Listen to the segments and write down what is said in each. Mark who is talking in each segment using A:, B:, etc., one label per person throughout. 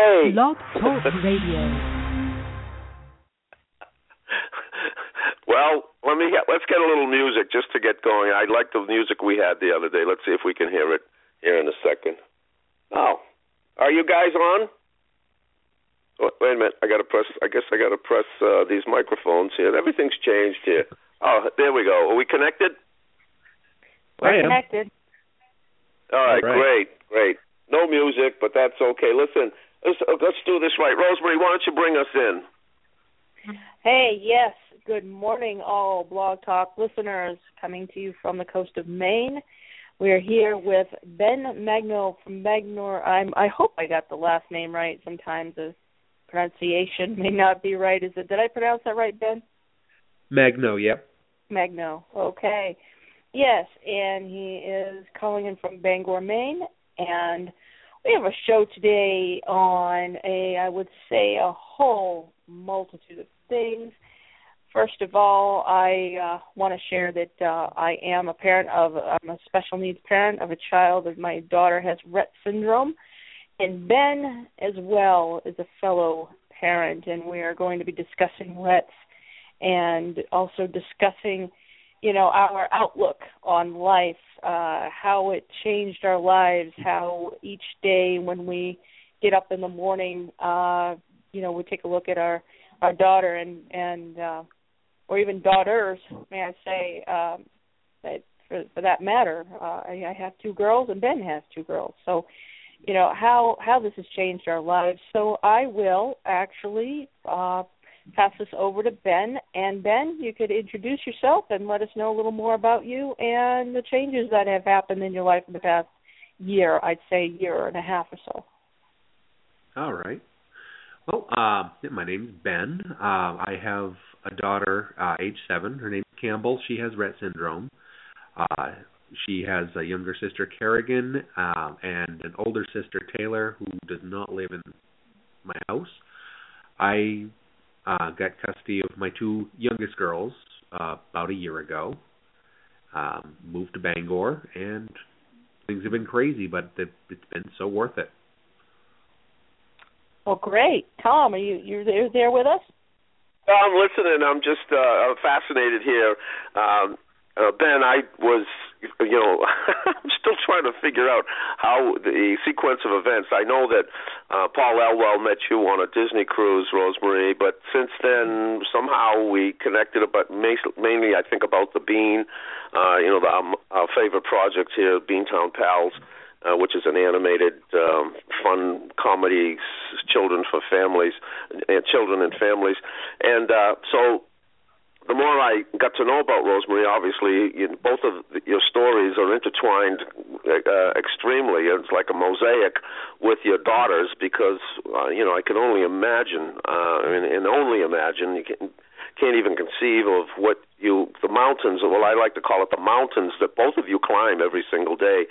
A: Okay.
B: Blog Talk Radio.
A: well, let me get, let's get a little music just to get going. I like the music we had the other day. Let's see if we can hear it here in a second. Oh, are you guys on? Oh, wait a minute. I got to press. I guess I got to press uh, these microphones here. Everything's changed here. Oh, there we go. Are we connected?
C: We're
D: connected.
A: All right,
C: All right.
A: great, great. No music, but that's okay. Listen, let's uh, let's do this right. Rosemary, why don't you bring us in?
D: Hey, yes. Good morning, all Blog Talk listeners coming to you from the coast of Maine. We're here with Ben Magno from Magnor. I'm, I hope I got the last name right. Sometimes the pronunciation may not be right. Is it? Did I pronounce that right, Ben?
C: Magno, yep.
D: Magno. Okay. Yes, and he is calling in from Bangor, Maine, and we have a show today on a, I would say, a whole multitude of things. First of all, I uh, want to share that uh, I am a parent of, I'm a special needs parent of a child that my daughter has Rett syndrome, and Ben as well is a fellow parent, and we are going to be discussing Rett's and also discussing you know our outlook on life uh how it changed our lives how each day when we get up in the morning uh you know we take a look at our our daughter and and uh or even daughters may i say um that for for that matter uh i, I have two girls and ben has two girls. So you know how how this has changed our lives. So i will actually uh pass this over to Ben. And Ben, you could introduce yourself and let us know a little more about you and the changes that have happened in your life in the past year. I'd say year and a half or so.
C: All right. Well, uh, my name's Ben. Uh, I have a daughter, uh, age seven. Her name's Campbell. She has Rett syndrome. Uh, she has a younger sister, Kerrigan, uh, and an older sister, Taylor, who does not live in my house. I uh, got custody of my two youngest girls uh, about a year ago. Um, moved to Bangor, and things have been crazy, but it, it's been so worth it.
D: Well, great, Tom. Are you you're there, there with us?
A: I'm listening. I'm just uh, fascinated here. Um, uh, ben, I was, you know, I'm still trying to figure out how the sequence of events. I know that uh, Paul Elwell met you on a Disney cruise, Rosemary, but since then somehow we connected. But mainly, I think about the Bean, uh, you know, the, um, our favorite project here, Beantown Pals. Uh, which is an animated, um, fun comedy, children for families, uh, children and families, and uh, so the more I got to know about Rosemary, obviously, you, both of your stories are intertwined uh, extremely. It's like a mosaic with your daughters because, uh, you know, I can only imagine, uh, and, and only imagine, you can, can't even conceive of what you, the mountains, well, I like to call it the mountains that both of you climb every single day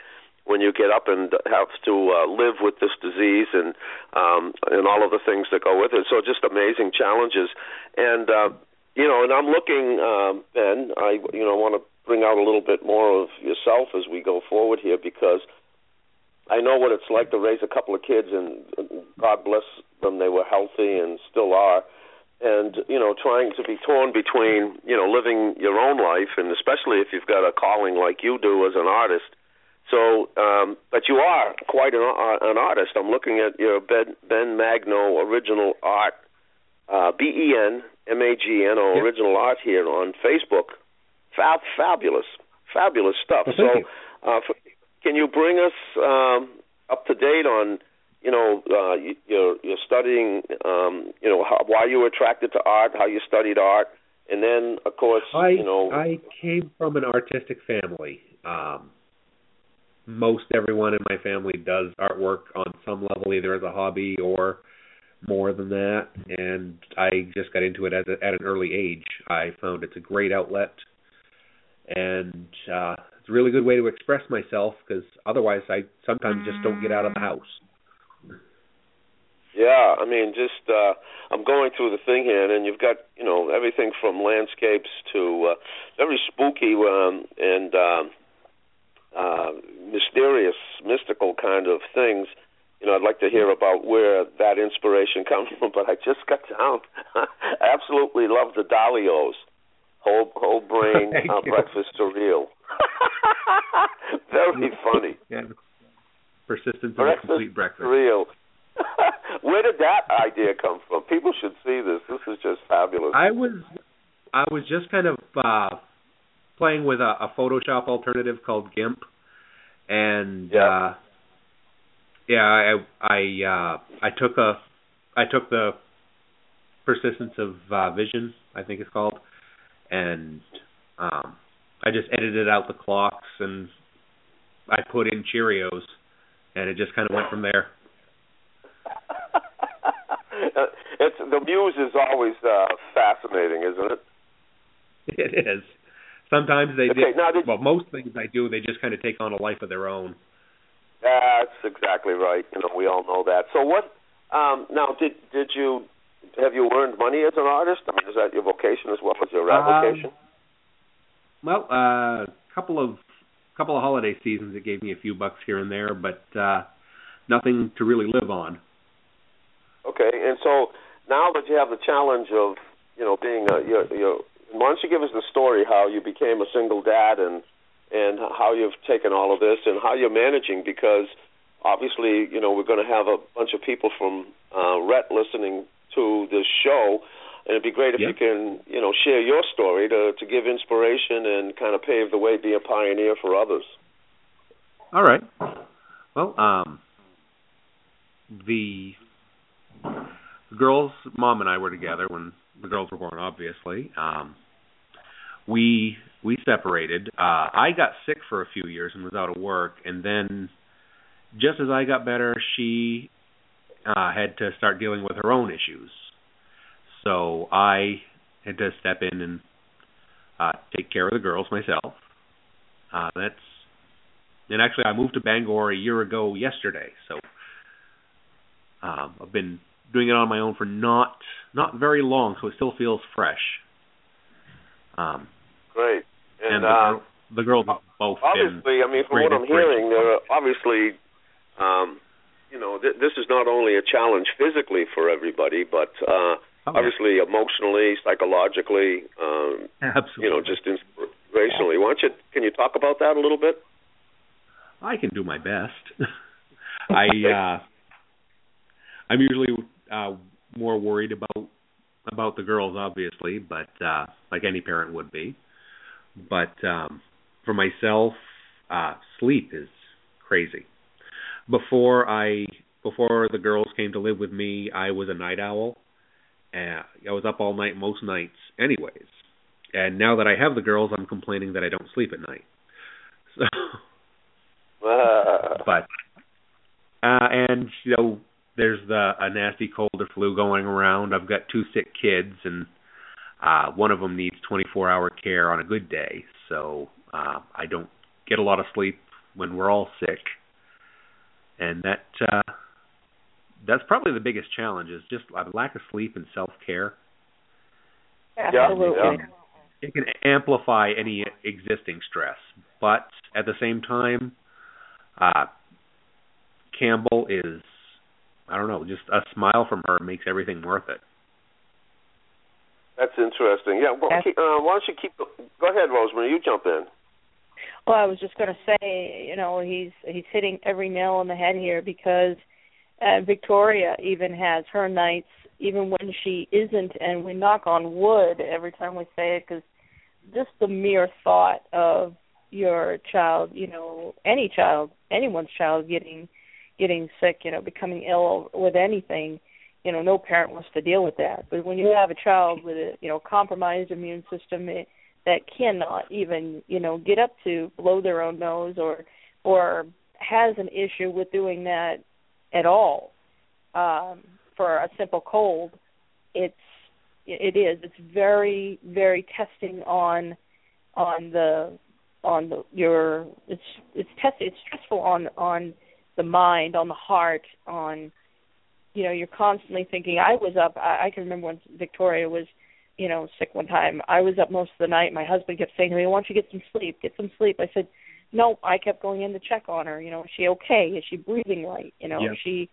A: when you get up and have to uh, live with this disease and um, and all of the things that go with it. So just amazing challenges, and uh, you know, and I'm looking, um, Ben. I you know want to bring out a little bit more of yourself as we go forward here because I know what it's like to raise a couple of kids, and God bless them, they were healthy and still are. And you know, trying to be torn between you know living your own life, and especially if you've got a calling like you do as an artist. So, um, but you are quite an, uh, an artist. I'm looking at your Ben, ben Magno original art, uh, B E N M A G N O original art here on Facebook. Fab, fabulous, fabulous stuff.
C: Well,
A: so,
C: you.
A: uh, f can you bring us um, up to date on, you know, uh, y- your your studying, um, you know, how, why you were attracted to art, how you studied art, and then, of course,
C: I
A: you know,
C: I came from an artistic family. Um, most everyone in my family does artwork on some level, either as a hobby or more than that. And I just got into it at, a, at an early age. I found it's a great outlet, and uh, it's a really good way to express myself because otherwise I sometimes just don't get out of the house.
A: Yeah, I mean, just uh, I'm going through the thing here, and you've got you know everything from landscapes to uh, very spooky um, and um, uh, mysterious, mystical kind of things. You know, I'd like to hear about where that inspiration comes from. But I just got down. I absolutely love the Dalios, whole whole brain uh, breakfast cereal. Very funny.
C: Yeah. Persistence of a complete breakfast.
A: Cereal. where did that idea come from? People should see this. This is just fabulous.
C: I was I was just kind of uh playing with a, a Photoshop alternative called GIMP, and
A: yeah.
C: uh yeah, I I uh I took a I took the persistence of uh, vision, I think it's called, and um I just edited out the clocks and I put in Cheerios and it just kind of went from there.
A: it's the muse is always uh fascinating, isn't it?
C: It is. Sometimes they
A: okay,
C: did,
A: now did,
C: well most things I do they just kind of take on a life of their own.
A: That's exactly right. You know, we all know that. So what? Um, now, did did you have you earned money as an artist? I mean, is that your vocation as well as your avocation?
C: Um, well, a uh, couple of couple of holiday seasons it gave me a few bucks here and there, but uh nothing to really live on.
A: Okay, and so now that you have the challenge of you know being a you you why don't you give us the story how you became a single dad and and how you've taken all of this and how you're managing because obviously you know we're going to have a bunch of people from uh, Rett listening to this show and it'd be great if
C: yep.
A: you can you know share your story to to give inspiration and kind of pave the way be a pioneer for others.
C: All right. Well um the girls mom and I were together when the girls were born obviously. Um we we separated. Uh I got sick for a few years and was out of work and then just as I got better, she uh had to start dealing with her own issues. So I had to step in and uh take care of the girls myself. Uh that's and actually I moved to Bangor a year ago yesterday. So um I've been doing it on my own for not not very long, so it still feels fresh. Um
A: Great. And,
C: and the,
A: uh,
C: girl, the girls have both
A: obviously, I mean, from what I'm hearing, there are obviously, um, you know, th- this is not only a challenge physically for everybody, but uh,
C: oh,
A: obviously emotionally, psychologically, um,
C: absolutely.
A: you know, just inspirationally. Why don't you? Can you talk about that a little bit?
C: I can do my best. I uh I'm usually uh more worried about about the girls obviously, but uh like any parent would be. But um for myself, uh sleep is crazy. Before I before the girls came to live with me, I was a night owl. And I was up all night most nights anyways. And now that I have the girls, I'm complaining that I don't sleep at night. So but uh and you know there's the a nasty cold or flu going around. I've got two sick kids and uh one of them needs 24-hour care on a good day. So uh I don't get a lot of sleep when we're all sick. And that uh that's probably the biggest challenge is just a lack of sleep and self-care.
D: Absolutely.
A: Yeah,
C: It can amplify any existing stress, but at the same time uh Campbell is I don't know, just a smile from her makes everything worth it.
A: That's interesting. Yeah. Well, keep, uh, why don't you keep? Go ahead, Rosemary. You jump in.
D: Well, I was just going to say, you know, he's he's hitting every nail on the head here because uh, Victoria even has her nights, even when she isn't, and we knock on wood every time we say it because just the mere thought of your child, you know, any child, anyone's child getting getting sick, you know, becoming ill with anything, you know, no parent wants to deal with that. But when you have a child with a, you know, compromised immune system it, that cannot even, you know, get up to blow their own nose or or has an issue with doing that at all um for a simple cold, it's it is it's very very testing on on the on the your it's it's test it's stressful on on the mind, on the heart, on you know, you're constantly thinking I was up I, I can remember when Victoria was, you know, sick one time. I was up most of the night. My husband kept saying to me, Why don't you get some sleep? Get some sleep. I said, no, I kept going in to check on her. You know, is she okay? Is she breathing right? You know,
C: Yeah.
D: is she,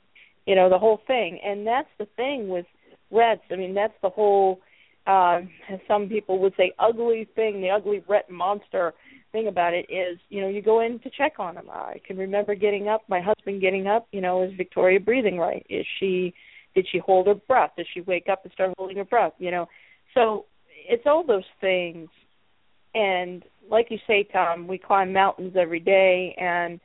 D: you know, the whole thing. And that's the thing with Rett's. I mean, that's the whole, uh, as some people would say, ugly thing, the ugly Rett monster thing about it is, you know, you go in to check on them. I can remember getting up, my husband getting up. You know, is Victoria breathing right? Is she? Did she hold her breath? Did she wake up and start holding her breath? You know, so it's all those things and like you say tom we climb mountains every day and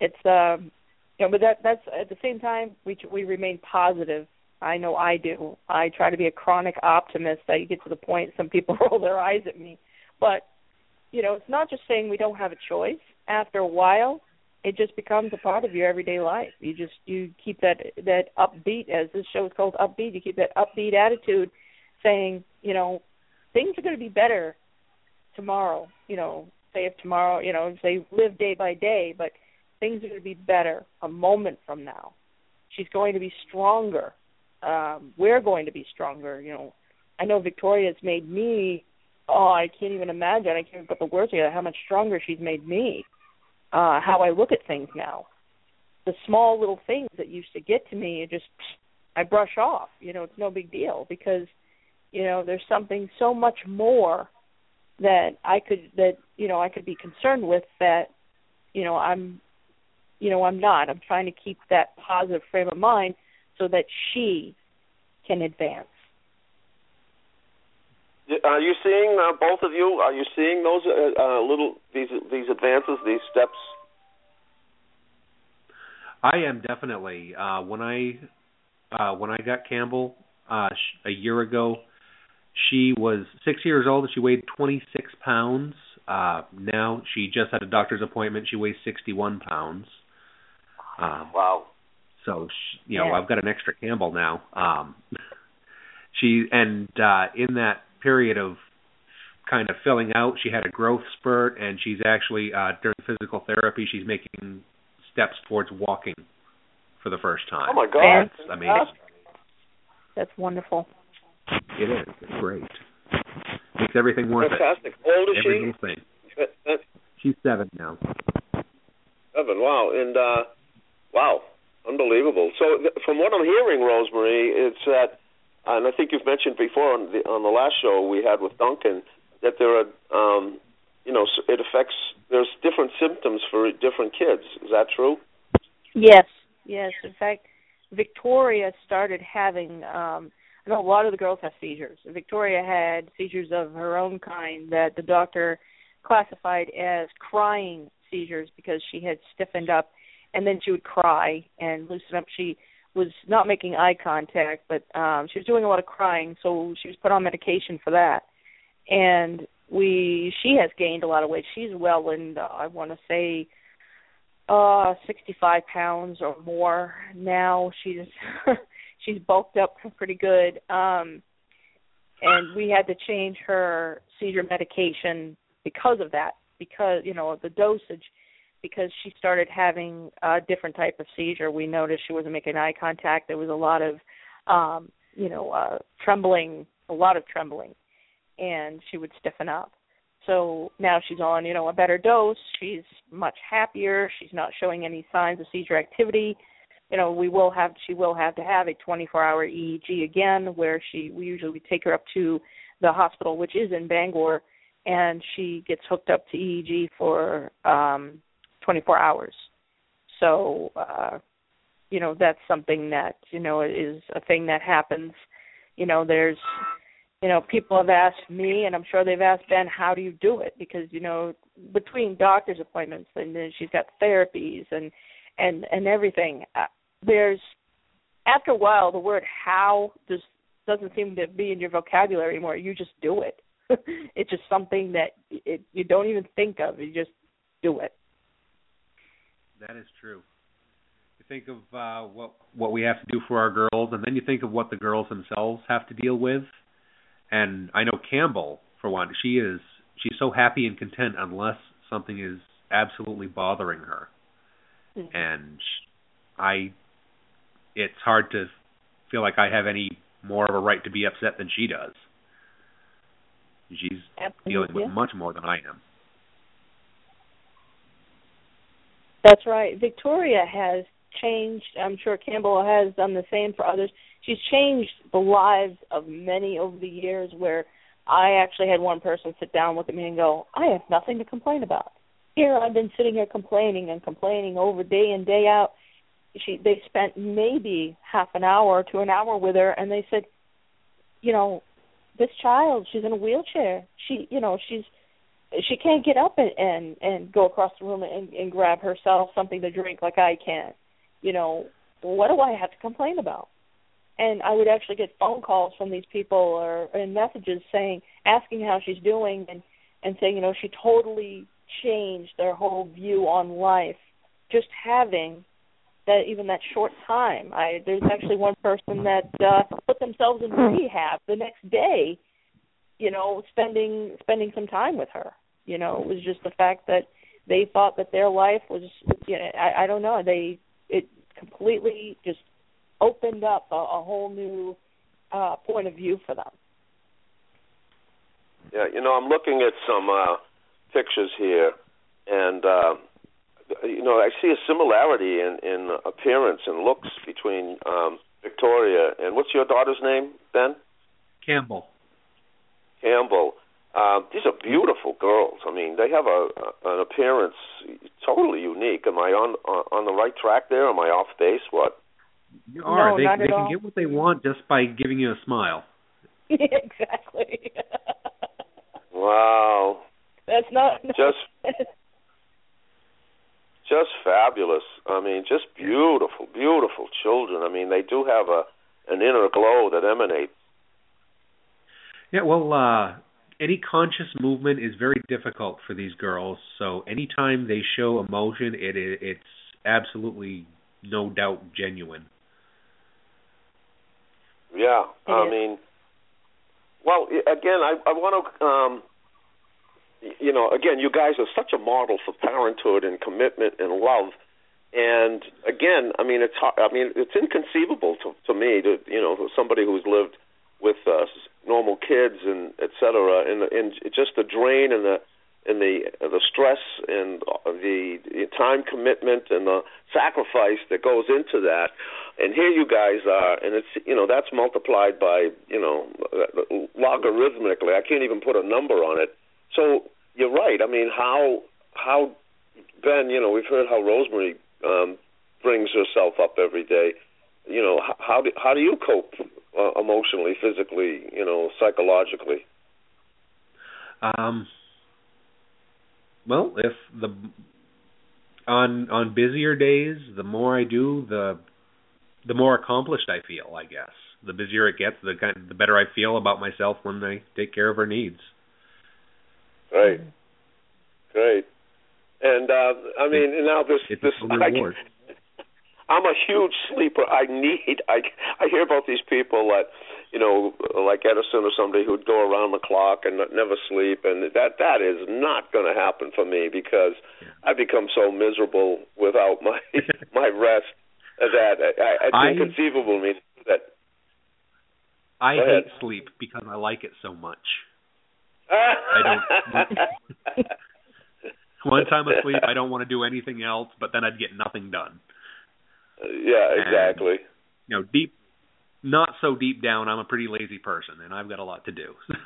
D: it's um you know but that that's at the same time we we remain positive i know i do i try to be a chronic optimist i get to the point some people roll their eyes at me but you know it's not just saying we don't have a choice after a while it just becomes a part of your everyday life you just you keep that that upbeat as this show is called upbeat you keep that upbeat attitude saying you know things are going to be better tomorrow. You know, say if tomorrow, you know, say live day by day, but things are going to be better a moment from now. She's going to be stronger. Um, we're going to be stronger. You know, I know Victoria's made me. Oh, I can't even imagine. I can't put the words together how much stronger she's made me. Uh, how I look at things now. The small little things that used to get to me, it just I brush off. You know, it's no big deal because you know there's something so much more that I could that you know I could be concerned with that you know I'm you know I'm not I'm trying to keep that positive frame of mind so that she can advance
A: Are you seeing uh, both of you? Are you seeing those uh, uh, little these these advances, these steps?
C: I am definitely. Uh, when I uh, when I got Campbell uh, sh- a year ago, she was six years old and she weighed 26 pounds. Uh, now she just had a doctor's appointment. She weighs 61 pounds. Um,
A: Wow.
C: so she, you know
D: Yeah.
C: I've got an extra Campbell now. Um, she and uh, in that period of kind of filling out, she had a growth spurt, and she's actually uh, during physical therapy, she's making steps towards walking for the first time.
A: Oh my God.
C: That's amazing.
D: that's wonderful
C: It is. It's great. Makes everything worth
A: Fantastic. How old
C: it.
A: is
C: Every
A: she?
C: thing. She's seven now.
A: Seven. Wow. And uh, wow, unbelievable. So th- from what I'm hearing, Rosemary, it's that, and I think you've mentioned before on the on the last show we had with Duncan that there are, um, you know, it affects. There's different symptoms for different kids. Is that true?
D: Yes, yes. In fact, Victoria started having. um I know a lot of the girls have seizures. Victoria had seizures of her own kind that the doctor classified as crying seizures because she had stiffened up, and then she would cry and loosen up. She was not making eye contact, but um she was doing a lot of crying, so she was put on medication for that. And we, she has gained a lot of weight. She's well in, I want to say, uh 65 pounds or more now she's she's bulked up pretty good um and we had to change her seizure medication because of that because you know the dosage because she started having a different type of seizure we noticed she wasn't making eye contact there was a lot of um you know uh trembling a lot of trembling and she would stiffen up so now she's on, you know, a better dose. She's much happier. She's not showing any signs of seizure activity. You know, we will have she will have to have a 24-hour EEG again, where she we usually take her up to the hospital, which is in Bangor, and she gets hooked up to EEG for um 24 hours. So, uh you know, that's something that you know is a thing that happens. You know, there's you know, people have asked me, and I'm sure they've asked Ben, how do you do it? Because you know, between doctor's appointments and then she's got therapies and and and everything, uh, there's after a while the word how just doesn't seem to be in your vocabulary anymore. You just do it. it's just something that it, you don't even think of. You just do it.
C: That is true. You think of uh, what what we have to do for our girls, and then you think of what the girls themselves have to deal with. And I know Campbell, for one, she is she's so happy and content unless something is absolutely bothering her.
D: Mhm.
C: And I, it's hard to feel like I have any more of a right to be upset than she does. She's dealing with much more than I am.
D: That's right. Victoria has changed. I'm sure Campbell has done the same for others. She's changed the lives of many over the years where I actually had one person sit down with me and go, I have nothing to complain about. Here I've been sitting here complaining and complaining over day in, day out. She they spent maybe half an hour to an hour with her and they said, you know, this child, she's in a wheelchair. She you know, she's she can't get up and and, and go across the room and, and grab herself something to drink like I can. You know, what do I have to complain about? And I would actually get phone calls from these people or and messages saying asking how she's doing and and saying, you know, she totally changed their whole view on life just having that even that short time. I there's actually one person that uh put themselves in rehab the next day, you know, spending spending some time with her. You know, it was just the fact that they thought that their life was you know, I, I don't know, they it completely just opened up a, a whole new uh point of view for them.
A: Yeah, you know, I'm looking at some uh pictures here and uh you know, I see a similarity in in appearance and looks between um Victoria and what's your daughter's name, Ben?
C: Campbell.
A: Campbell. Um, these are beautiful girls. I mean, they have a, a an appearance totally unique. Am I on on the right track there? Am I off base? What?
C: You are.
D: No,
C: they
D: not
C: they
D: at
C: can
D: all.
C: get what they want just by giving you a smile.
D: exactly.
A: Wow,
D: That's not
A: just just fabulous. I mean, just beautiful, beautiful children. I mean, they do have a an inner glow that emanates.
C: Yeah, well, uh any conscious movement is very difficult for these girls. So anytime they show emotion, it, it it's absolutely no doubt genuine.
A: Yeah,
D: It
A: I
D: is.
A: mean, well, again, I I want to, um, you know, again, you guys are such a model for parenthood and commitment and love. And again, I mean, it's I mean, it's inconceivable to to me to you know somebody who's lived with uh, s- normal kids and et cetera, and and just the drain and the and the the stress and the, the time commitment and the sacrifice that goes into that. And here you guys are, and it's you know that's multiplied by you know logarithmically. I can't even put a number on it. So you're right. I mean, how how Ben, you know, we've heard how Rosemary um, brings herself up every day. You know, how how do, how do you cope uh, emotionally, physically, you know, psychologically?
C: Um well, if the on on busier days, the more I do, the the more accomplished I feel, I guess. The busier it gets, the kind the better I feel about myself when I take care of her needs.
A: Right. Great. And uh I mean, now this
C: It's
A: this
C: a
A: I,
C: reward.
A: I'm a huge sleeper. I need. I I hear about these people that, you know, like Edison or somebody who'd go around the clock and never sleep, and that that is not going to happen for me because I become so miserable without my my rest that I, it's
C: I-
A: inconceivable to me that.
C: I hate sleep because I like it so much.
A: I don't.
C: Once I'm asleep, I don't want to do anything else, but then I'd get nothing done.
A: Yeah, exactly.
C: You know, deep, not so deep down, I'm a pretty lazy person, and I've got a lot to do.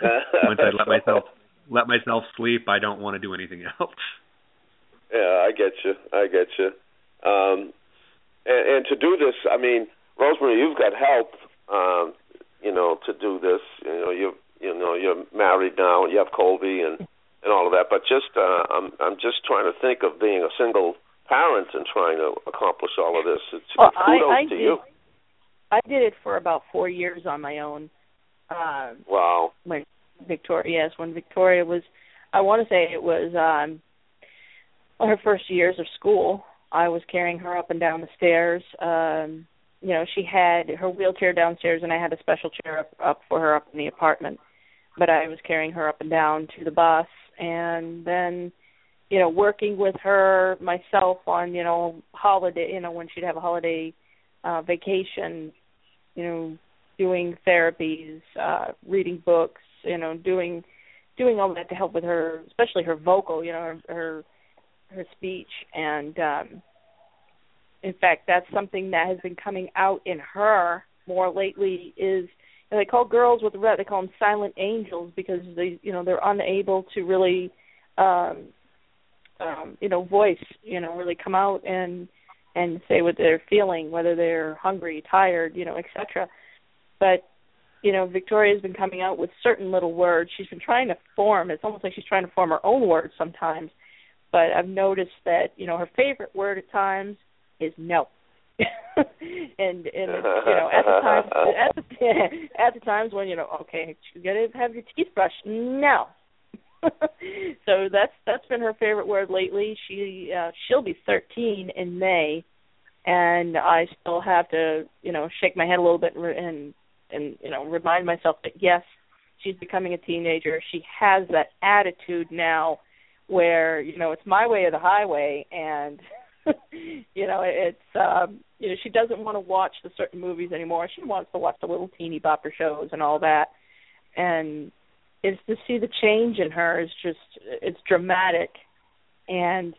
C: Once I let myself let myself sleep, I don't want to do anything else.
A: Yeah, I get you. I get you. Um, and, and to do this, I mean, Rosemary, you've got help. Um, you know, to do this. You know, you you know you're married now, and you have Colby and and all of that. But just, uh, I'm I'm just trying to think of being a single parent and trying to accomplish all of this. It's
D: Well,
A: kudos
D: I, I
A: to
D: did.
A: you.
D: I did it for about four years on my own. Um,
A: Wow.
D: when Victoria, yes, when Victoria was, I want to say it was um her first years of school. I was carrying her up and down the stairs. Um, you know, she had her wheelchair downstairs, and I had a special chair up, up for her up in the apartment. But I was carrying her up and down to the bus, and then, you know, working with her myself on, you know, holiday, you know, when she'd have a holiday uh vacation, you know, doing therapies, uh, reading books, you know, doing doing all that to help with her, especially her vocal, you know, her her, her speech. And um in fact that's something that has been coming out in her more lately is and they call girls with Rett they call them silent angels because they you know they're unable to really um um you know voice you know really come out and and say what they're feeling whether they're hungry tired you know etc but you know victoria's been coming out with certain little words. She's been trying to form it's almost like she's trying to form her own words sometimes. But i've noticed that you know her favorite word at times is no. And and you know at the times at the at the times when you know okay you got to have your teeth brushed no so that's that's been her favorite word lately. She uh she'll be 13 in may and i still have to you know shake my head a little bit and and you know remind myself that yes she's becoming a teenager. She has that attitude now where you know it's my way or the highway and you know it's um you know she doesn't want to watch the certain movies anymore. She wants to watch the little teeny bopper shows and all that. And is to see the change in her is just it's dramatic. And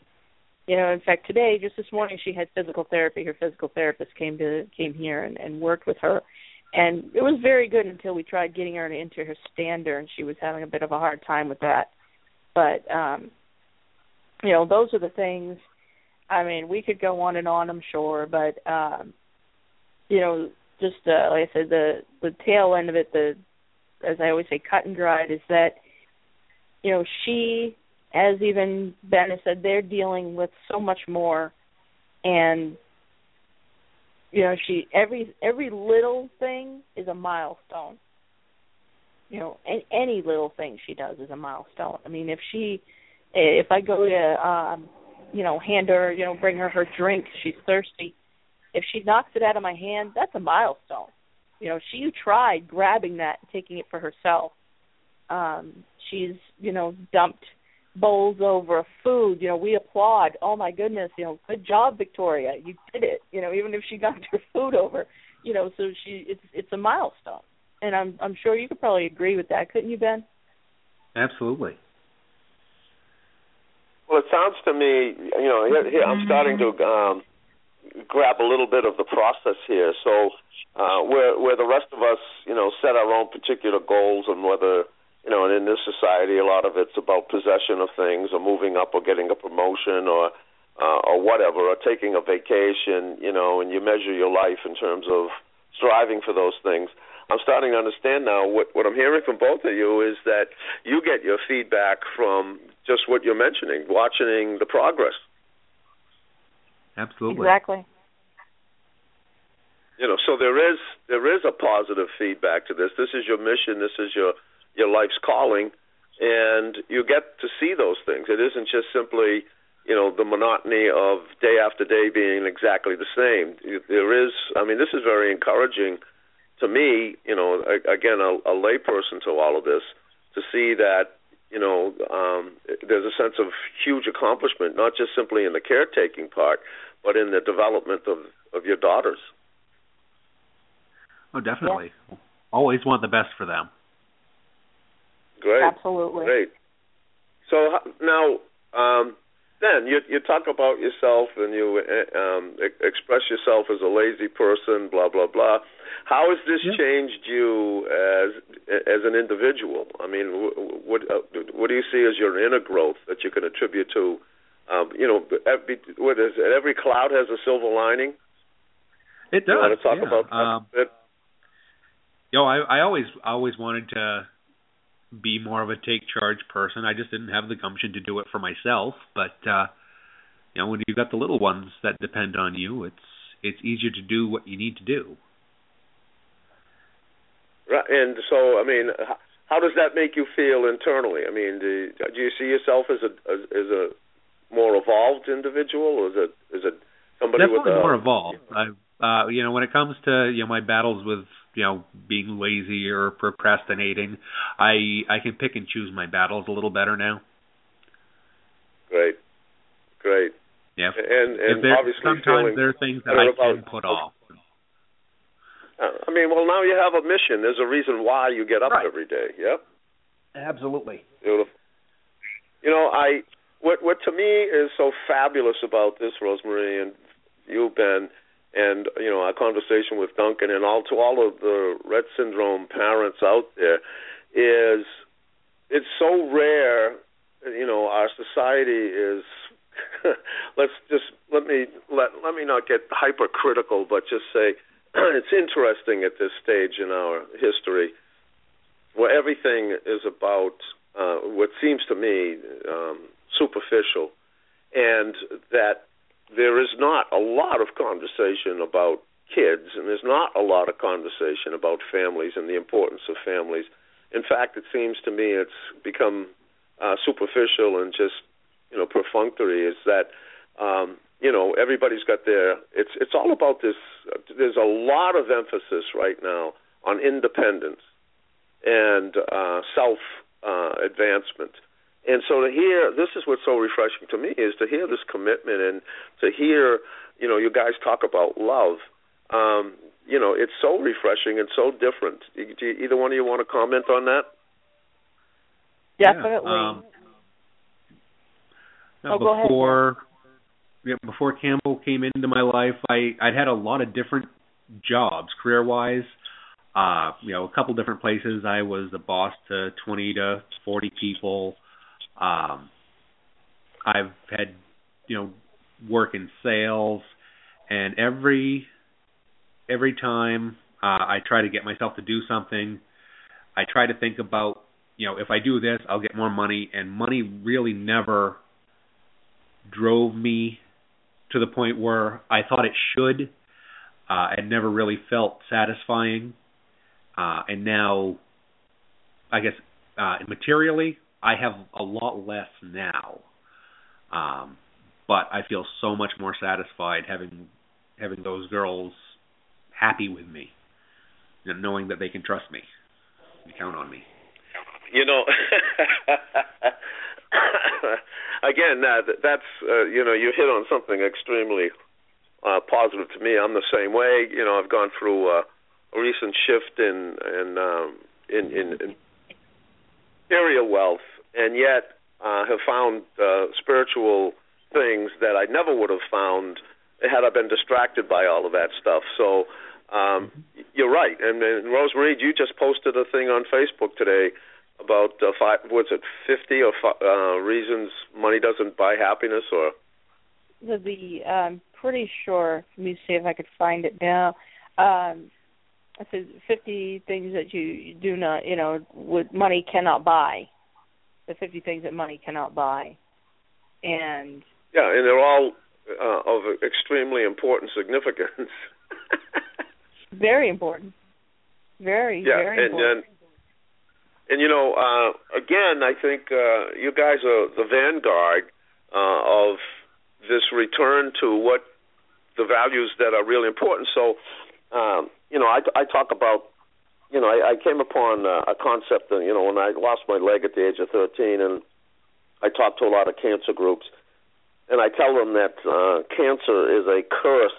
D: you know in fact today just this morning she had physical therapy. Her physical therapist came to came here and, and worked with her. And it was very good until we tried getting her into her stander and she was having a bit of a hard time with that. But um you know those are the things. I mean we could go on and on i'm sure but um you know just uh, like i said the the tail end of it the as i always say cut and dried is that you know she as even ben has said they're dealing with so much more. And you know she every every little thing is a milestone. You know any, any little thing she does is a milestone. I mean if she if i go to um you know hand her you know bring her her drink she's thirsty. If she knocks it out of my hand that's a milestone you know she tried grabbing that and taking it for herself um she's you know dumped bowls over food, you know, we applaud. Oh my goodness, you know, good job, Victoria, you did it. You know, even if she knocked her food over, you know, so she it's it's a milestone, and I'm I'm sure you could probably agree with that, couldn't you, Ben?
C: Absolutely.
A: Well, it sounds to me, you know, here, here I'm starting to um, grab a little bit of the process here. So, uh, where where the rest of us, you know, set our own particular goals and whether you know, and in this society, a lot of it's about possession of things, or moving up, or getting a promotion, or uh, or whatever, or taking a vacation. You know, and you measure your life in terms of striving for those things. I'm starting to understand now what what I'm hearing from both of you is that you get your feedback from just what you're mentioning, watching the progress.
C: Absolutely.
D: Exactly.
A: You know, so there is there is a positive feedback to this. This is your mission. This is your your life's calling, and you get to see those things. It isn't just simply, you know, the monotony of day after day being exactly the same. There is, I mean, this is very encouraging to me. You know, again, a, a layperson to all of this, to see that you know, um, there's a sense of huge accomplishment, not just simply in the caretaking part, but in the development of of your daughters.
C: Oh, definitely. Yeah. Always want the best for them.
A: Great.
D: Absolutely.
A: Great. So now, um, then you you talk about yourself and you uh, um, express yourself as a lazy person, blah blah blah. How has this yeah. changed you as as an individual? I mean, what uh, what do you see as your inner growth that you can attribute to? Um, you know, every, what is it? Every cloud has a silver lining.
C: It does.
A: You want to talk
C: yeah.
A: about that?
C: Um, you know, I I always always wanted to be more of a take charge person. I just didn't have the gumption to do it for myself. But uh, you know, when you've got the little ones that depend on you, it's it's easier to do what you need to do.
A: Right, and so I mean, how does that make you feel internally? I mean, do, do you see yourself as a as, as a more evolved individual, or is it is it somebody
C: Definitely
A: with a,
C: more evolved. I, uh, you know, when it comes to you know my battles with you know being lazy or procrastinating i i can pick and choose my battles a little better now.
A: Great. Great.
C: Yeah.
A: And and
C: there,
A: obviously
C: sometimes there are things that i
A: about,
C: can put off.
A: I mean well now you have a mission. There's a reason why you get up
C: right.
A: every day. Yep.
C: Absolutely.
A: Beautiful. You know i what what to me is so fabulous about this, Rosemary, and you, Ben, and you know our conversation with Duncan, and all to all of the Rett syndrome parents out there, is it's so rare. You know, our society is. let's just let me let let me not get hypercritical, but just say it's interesting at this stage in our history where everything is about uh, what seems to me um, superficial, and that there is not a lot of conversation about kids, and there's not a lot of conversation about families and the importance of families. In fact, it seems to me it's become uh, superficial and just you know perfunctory. Is that um, you know everybody's got their it's it's all about this. There's a lot of emphasis right now on independence and uh, self uh, advancement. And so to hear this is what's so refreshing to me is to hear this commitment and to hear you know you guys talk about love. Um, you know it's so refreshing and so different. Do you, either one of you want to comment on that?
D: Definitely.
C: Yeah, um,
D: oh,
C: before
D: yeah,
C: before Campbell came into my life, I I'd had a lot of different jobs career wise uh, you know, a couple different places. I was the boss to 20 to 40 people. Um, I've had, you know, work in sales, and every every time uh, I try to get myself to do something, I try to think about, you know, if I do this, I'll get more money, and money really never drove me to the point where I thought it should. Uh, it never really felt satisfying uh, and now, I guess uh, materially, I have a lot less now. Um, but I feel so much more satisfied having having those girls happy with me, and knowing that they can trust me and count on me.
A: You know, again, uh, that's uh, you know you hit on something extremely uh, positive to me. I'm the same way. You know, I've gone through. Uh, a recent shift in in um, in, in, in material wealth, and yet uh, have found uh, spiritual things that I never would have found had I been distracted by all of that stuff. So um, you're right. And, and Rosemary, you just posted a thing on Facebook today about uh, five. What's it? Fifty or five, uh, reasons money doesn't buy happiness, or
D: the, the I'm pretty sure. Let me see if I could find it now. Um, I said fifty things that you do not, you know, with money cannot buy. The fifty things that money cannot buy, and
A: yeah, and they're all uh, of extremely important significance.
D: very important. Very
A: yeah,
D: very
A: and,
D: important.
A: And, and you know, uh, again, I think uh, you guys are the vanguard uh, of this return to what the values that are really important. So um, you know, I, I talk about, you know, I, I came upon uh, a concept, that, you know, when I lost my leg at the age of 13, and I talk to a lot of cancer groups, and I tell them that uh, cancer is a curse,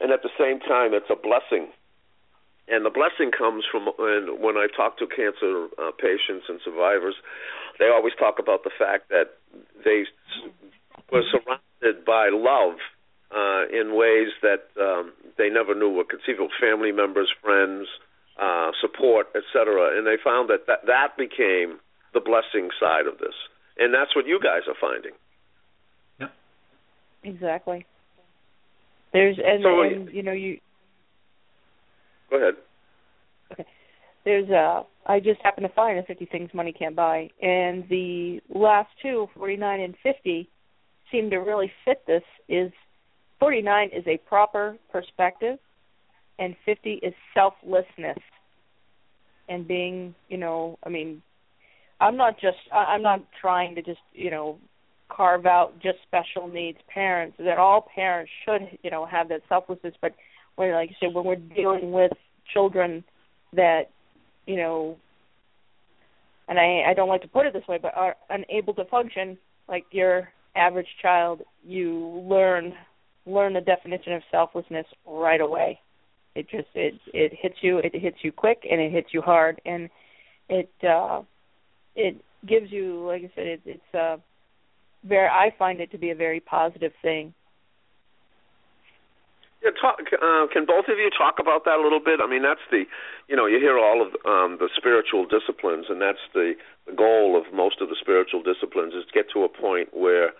A: and at the same time, it's a blessing. And the blessing comes from and when I talk to cancer uh, patients and survivors, they always talk about the fact that they were surrounded by love uh, in ways that um, they never knew were conceivable family members, friends, uh, support, etc. And they found that, that that became the blessing side of this. And that's what you guys are finding.
C: Yep.
D: Exactly. There's and,
A: so,
D: and you know you
A: Go ahead.
D: Okay. There's uh I just happened to find the 50 things money can't buy and the last two, 49 and 50 seem to really fit this is 49 is a proper perspective, and 50 is selflessness and being, you know, I mean, I'm not just, I'm not trying to just, you know, carve out just special needs parents. That all parents should, you know, have that selflessness. But when, like you said, when we're dealing with children that, you know, and I, I don't like to put it this way, but are unable to function like your average child, you learn learn the definition of selflessness right away. It just it it hits you it hits you quick and it hits you hard and it uh it gives you like I said it, it's uh very I find it to be a very positive thing.
A: Yeah, talk, uh, can both of you talk about that a little bit? I mean, that's the, you know, you hear all of um, the spiritual disciplines, and that's the, the goal of most of the spiritual disciplines is to get to a point where,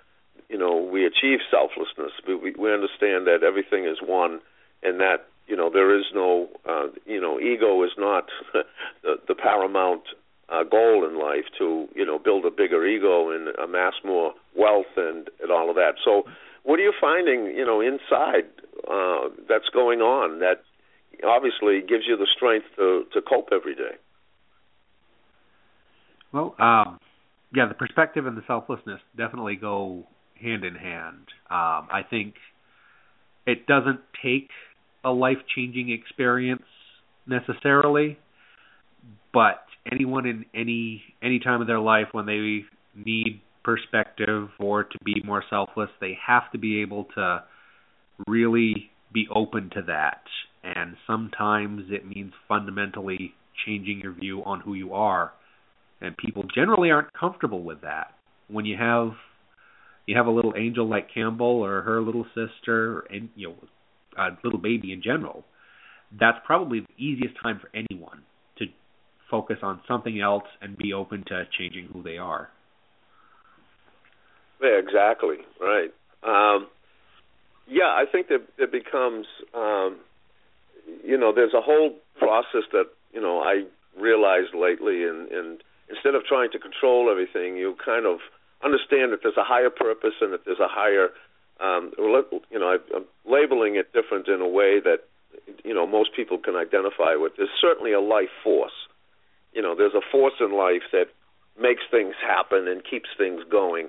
A: you know, we achieve selflessness. We, we, we understand that everything is one, and that you know there is no, uh, you know, ego is not the, the paramount uh, goal in life to, you know, build a bigger ego and amass more wealth and and all of that. So what are you finding, you know, inside uh, that's going on that obviously gives you the strength to to cope every day?
C: Well, um, yeah, the perspective and the selflessness definitely go hand in hand. Um, I think it doesn't take a life changing experience necessarily, but anyone in any any time of their life when they need perspective or to be more selfless, they have to be able to really be open to that. And sometimes it means fundamentally changing your view on who you are. And people generally aren't comfortable with that. When you have you have a little angel like Campbell or her little sister and you know a little baby in general, that's probably the easiest time for anyone to focus on something else and be open to changing who they are.
A: Yeah, exactly. Right. Um, yeah, I think that it becomes, um, you know, there's a whole process that you know I realized lately, and, and instead of trying to control everything, you kind of understand that there's a higher purpose and that there's a higher, um, you know, I'm labeling it different in a way that you know most people can identify with. There's certainly a life force. You know, there's a force in life that makes things happen and keeps things going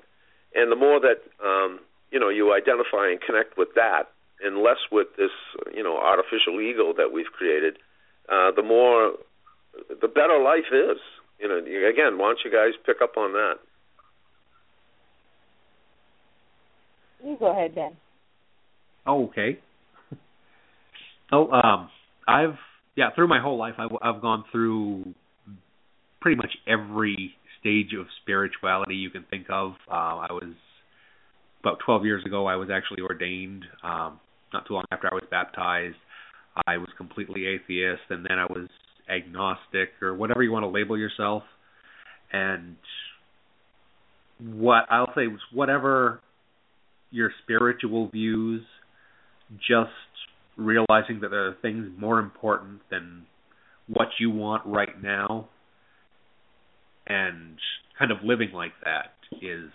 A: and the more that um, you know you identify and connect with that, and less with this you know artificial ego that we've created, uh, the more the better life is. You know, again, why don't you guys pick up on that?
D: You go ahead, Ben.
C: Oh, okay. oh, um, I've yeah, through my whole life, I've, I've gone through pretty much every stage of spirituality you can think of. Uh, I was about 12 years ago. I was actually ordained. Um, not too long after I was baptized, I was completely atheist, and then I was agnostic or whatever you want to label yourself. And what I'll say was whatever your spiritual views, just realizing that there are things more important than what you want right now and kind of living like that is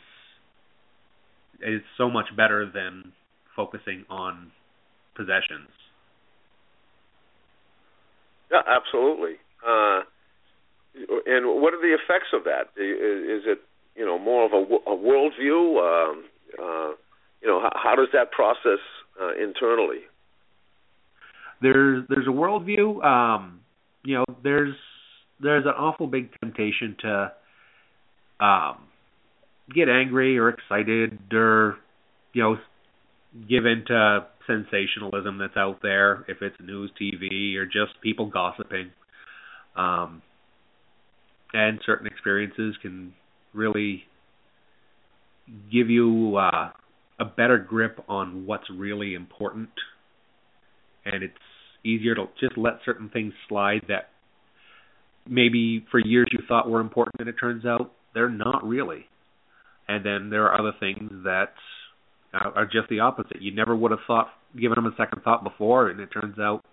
C: is so much better than focusing on possessions.
A: Yeah, absolutely. Uh, and what are the effects of that? Is, it you know more of a, a worldview? Um, uh, you know, how, how does that process uh, internally?
C: There's there's a worldview. Um, you know, there's there's an awful big temptation to um, get angry or excited or you know give into sensationalism that's out there if it's news TV or just people gossiping. Um, and certain experiences can really give you uh, a better grip on what's really important, and it's easier to just let certain things slide that maybe for years you thought were important and it turns out they're not really. And then there are other things that are just the opposite. You never would have thought given them a second thought before and it turns out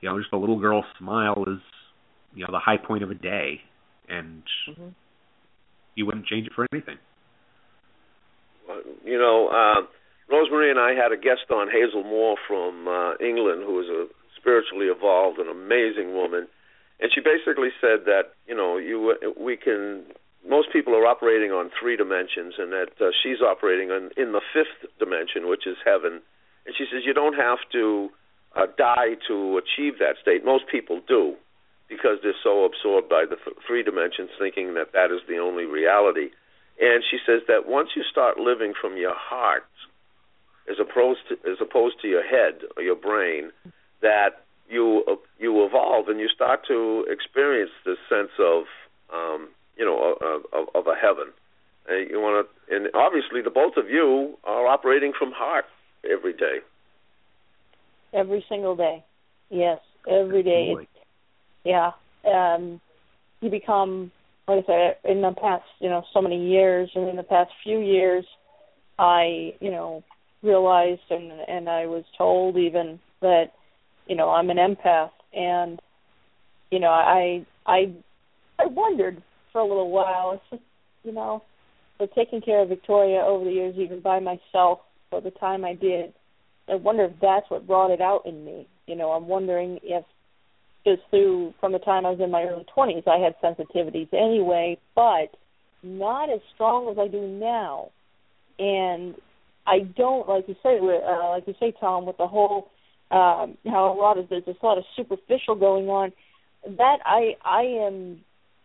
C: you know just a little girl's smile is you know the high point of a day and mm-hmm. you wouldn't change it for anything.
A: You know, uh Rosemarie and I had a guest on Hazel Moore from uh England who is a spiritually evolved and amazing woman. And she basically said that you know you we can most people are operating on three dimensions and that uh, she's operating on in the fifth dimension which is heaven. And she says you don't have to uh, die to achieve that state. Most people do because they're so absorbed by the th- three dimensions thinking that that is the only reality and she says that once you start living from your heart as opposed to as opposed to your head or your brain that you you evolve and you start to experience this sense of um, you know of, of, of a heaven, Uh, you want to, and obviously the both of you are operating from heart every day.
D: Every single day, yes, every day. yeah, um, you become, like I said, in the past, you know, so many years, and in the past few years, I, you know, realized and and I was told even that, you know, I'm an empath, and, you know, I I I wondered for a little while. It's just, you know, but taking care of Victoria over the years, even by myself, for the time I did, I wonder if that's what brought it out in me. You know, I'm wondering if just through from the time I was in my early 20s, I had sensitivities anyway, but not as strong as I do now. And I don't, like you say, uh, like you say, Tom, with the whole um, how a lot of there's a lot of superficial going on. That I I am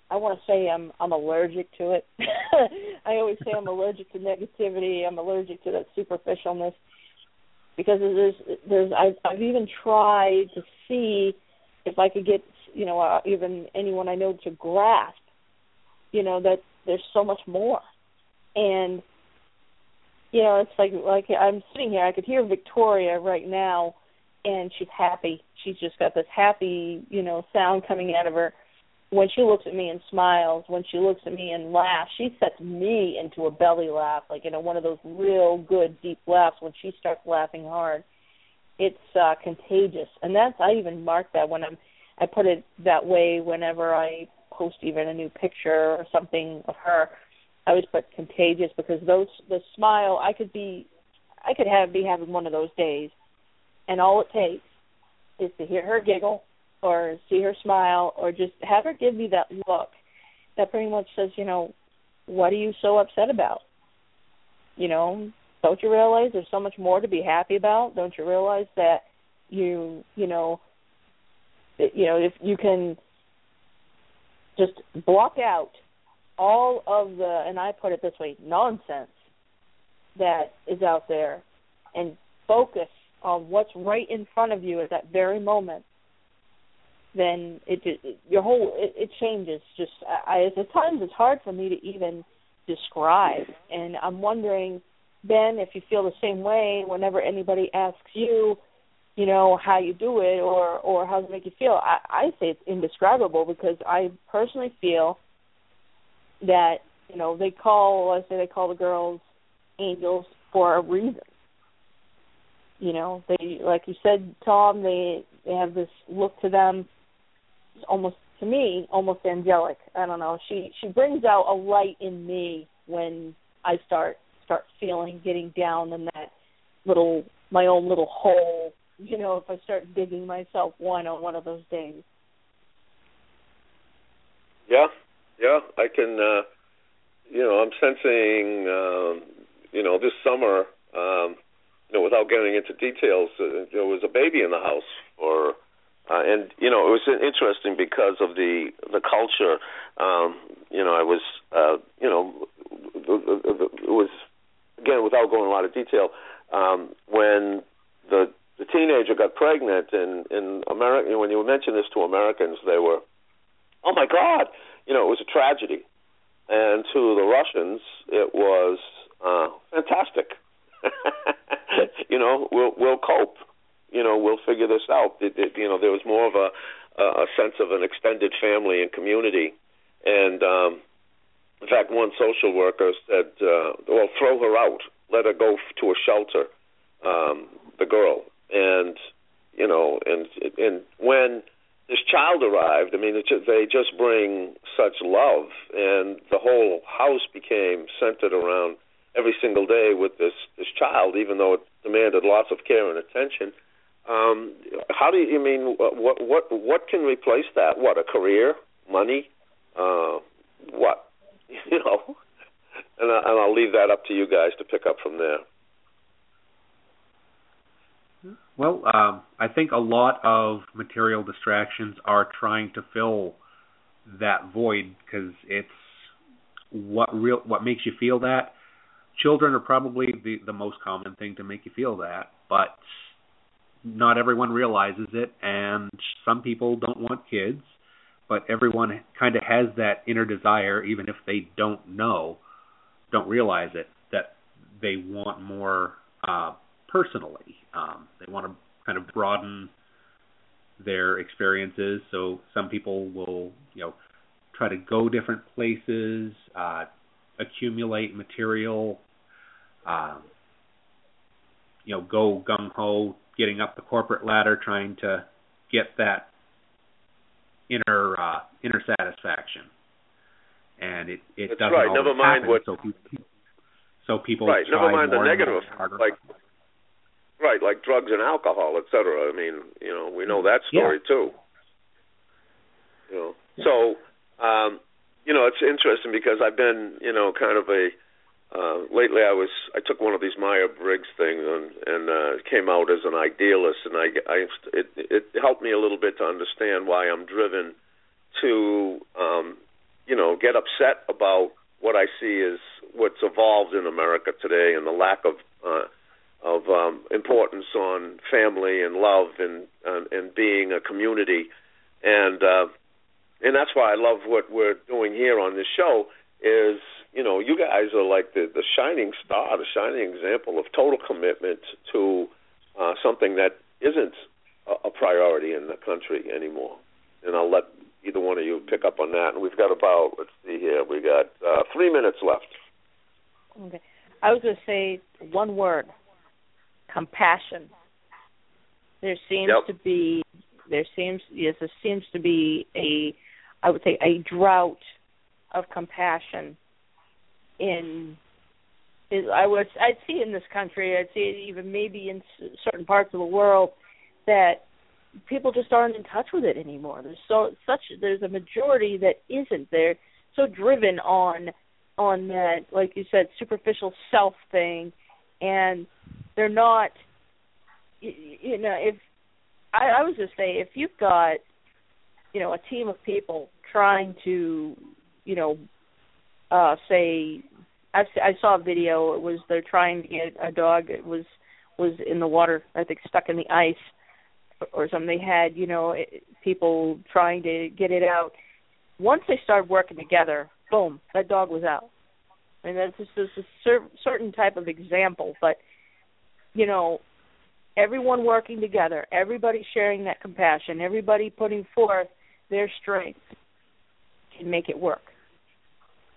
D: I want to say I'm I'm allergic to it. I always say I'm allergic to negativity. I'm allergic to that superficialness because there's there's I've I've even tried to see if I could get you know uh, even anyone I know to grasp you know that there's so much more. And you know it's like like I'm sitting here I could hear Victoria right now and she's happy. She's just got this happy you know sound coming out of her. When she looks at me and smiles, when she looks at me and laughs, she sets me into a belly laugh, like you know, one of those real good deep laughs when she starts laughing hard. It's uh contagious. And that's I even mark that when I'm I put it that way whenever I post even a new picture or something of her. I always put contagious because those the smile I could be I could have be having one of those days and all it takes is to hear her giggle or see her smile or just have her give me that look that pretty much says, you know, what are you so upset about? You know, don't you realize there's so much more to be happy about? Don't you realize that you, you know, you know, if you can just block out all of the and I put it this way, nonsense that is out there and focus on what's right in front of you at that very moment then it, it your whole it, it changes. Just I, at times it's hard for me to even describe, and I'm wondering, Ben, if you feel the same way whenever anybody asks you, you know, how you do it or or how does it make you feel. I, I say it's indescribable because I personally feel that you know they call let's say they call the girls angels for a reason. You know, they like you said, Tom. They they have this look to them almost to me almost angelic. I don't know. She she brings out a light in me when I start start feeling getting down in that little my own little hole. You know, if I start digging myself one on one of those days.
A: Yeah, yeah, I can. uh You know, I'm sensing. um You know, this summer. um You know, without getting into details, uh, there was a baby in the house for uh, and you know, it was interesting because of the the culture. Um, you know, I was, uh, you know, it was again without going a lot of detail. Um, when the the teenager got pregnant in in America, when you mentioned this to Americans, they were, oh my God, you know, it was a tragedy, and to the Russians, it was uh, fantastic. you know, we'll we'll cope you know, we'll figure this out. It, it, you know, there was more of a a sense of an extended family and community, and um, in fact, one social worker said, uh, "Well, throw her out, let her go to a shelter." Um, the girl, and you know, and and when this child arrived, I mean, it just, they just bring such love, and the whole house became centered around every single day with this this child, even though it demanded lots of care and attention. Um, how do you, you mean what what what can replace that? What a career, money, uh, what you know? And, I, and I'll leave that up to you guys to pick up from there.
C: Well, um, I think a lot of material distractions are trying to fill that void because it's what real what makes you feel that. Children are probably the the most common thing to make you feel that, but not everyone realizes it, and some people don't want kids, but everyone kind of has that inner desire, even if they don't know. don't realize it that they want more uh, personally. Um, they want to kind of broaden their experiences. So some people will, you know, try to go different places, uh, accumulate material, uh, you know, go gung ho, getting up the corporate ladder, trying to get that inner uh, inner satisfaction. And it it
A: That's
C: doesn't
A: right. Never mind
C: happen.
A: what.
C: So people, so people
A: right. Never mind the negative, like right, like drugs and alcohol, et cetera. I mean, you know, we know that
C: Yeah.
A: story too. You know, so um, you know, it's interesting because I've been, you know, kind of a uh, lately I was I took one of these Meyer Briggs things and and uh, came out as an idealist, and I, I it it helped me a little bit to understand why I'm driven to um, you know get upset about what I see as what's evolved in America today and the lack of uh, of um, importance on family and love and and, and being a community, and uh, and that's why I love what we're doing here on this show is you know you guys are like the the shining star, the shining example of total commitment to uh, something that isn't a, a priority in the country anymore. And I'll let either one of you pick up on that. And we've got about let's see here, we got uh, three minutes left.
D: Okay. I was going to say one word: compassion. There seems
A: Yep.
D: to be there seems yes there seems to be a I would say a drought of compassion in I would I'd see in this country I'd see it even maybe in certain parts of the world that people just aren't in touch with it anymore. There's so such there's a majority that isn't they're so driven on on that like you said superficial self thing and they're not you, you know if I, I was just say if you've got you know a team of people trying to you know uh say I saw a video it was they're trying to get a dog it was was in the water I think stuck in the ice or something. They had you know people trying to get it out. Once they started working together boom that dog was out. And that's just, just a cer- certain type of example but you know everyone working together, everybody sharing that compassion, everybody putting forth their strength can make it work.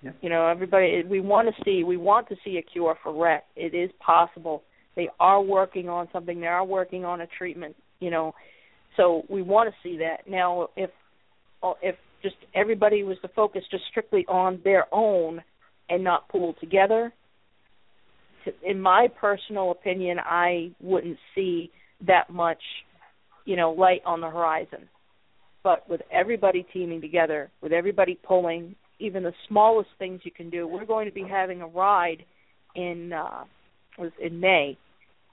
C: Yeah.
D: You know, everybody we want to see we want to see a cure for Rett. It is possible. They are working on something. They are working on a treatment, you know. So we want to see that. Now if oh, if just everybody was to focus just strictly on their own and not pool together, in my personal opinion, I wouldn't see that much, you know, light on the horizon. But with everybody teaming together, with everybody pulling, even the smallest things you can do, we're going to be having a ride in uh was in May.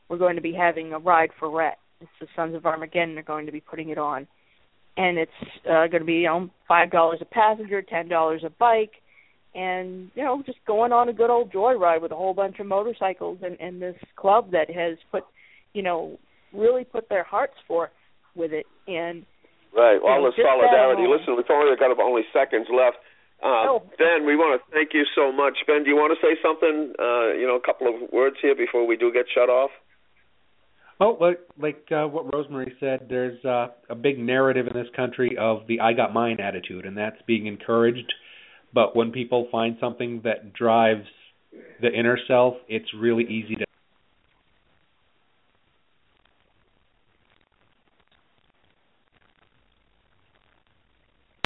D: We're going to be having a ride for Rett. It's the Sons of Armageddon are going to be putting it on, and it's uh, going to be you know five dollars a passenger, ten dollars a bike and you know just going on a good old joyride with a whole bunch of motorcycles and and this club that has put you know really put their hearts forth with it and
A: Right, all
D: know,
A: the solidarity. Listen, we've only got about only seconds left. Uh,
D: Oh.
A: Ben, we want to thank you so much. Ben, do you want to say something? Uh, you know, a couple of words here before we do get shut off.
C: Well, like like uh, what Rosemarie said, there's uh, a big narrative in this country of the "I got mine" attitude, and that's being encouraged. But when people find something that drives the inner self, it's really easy to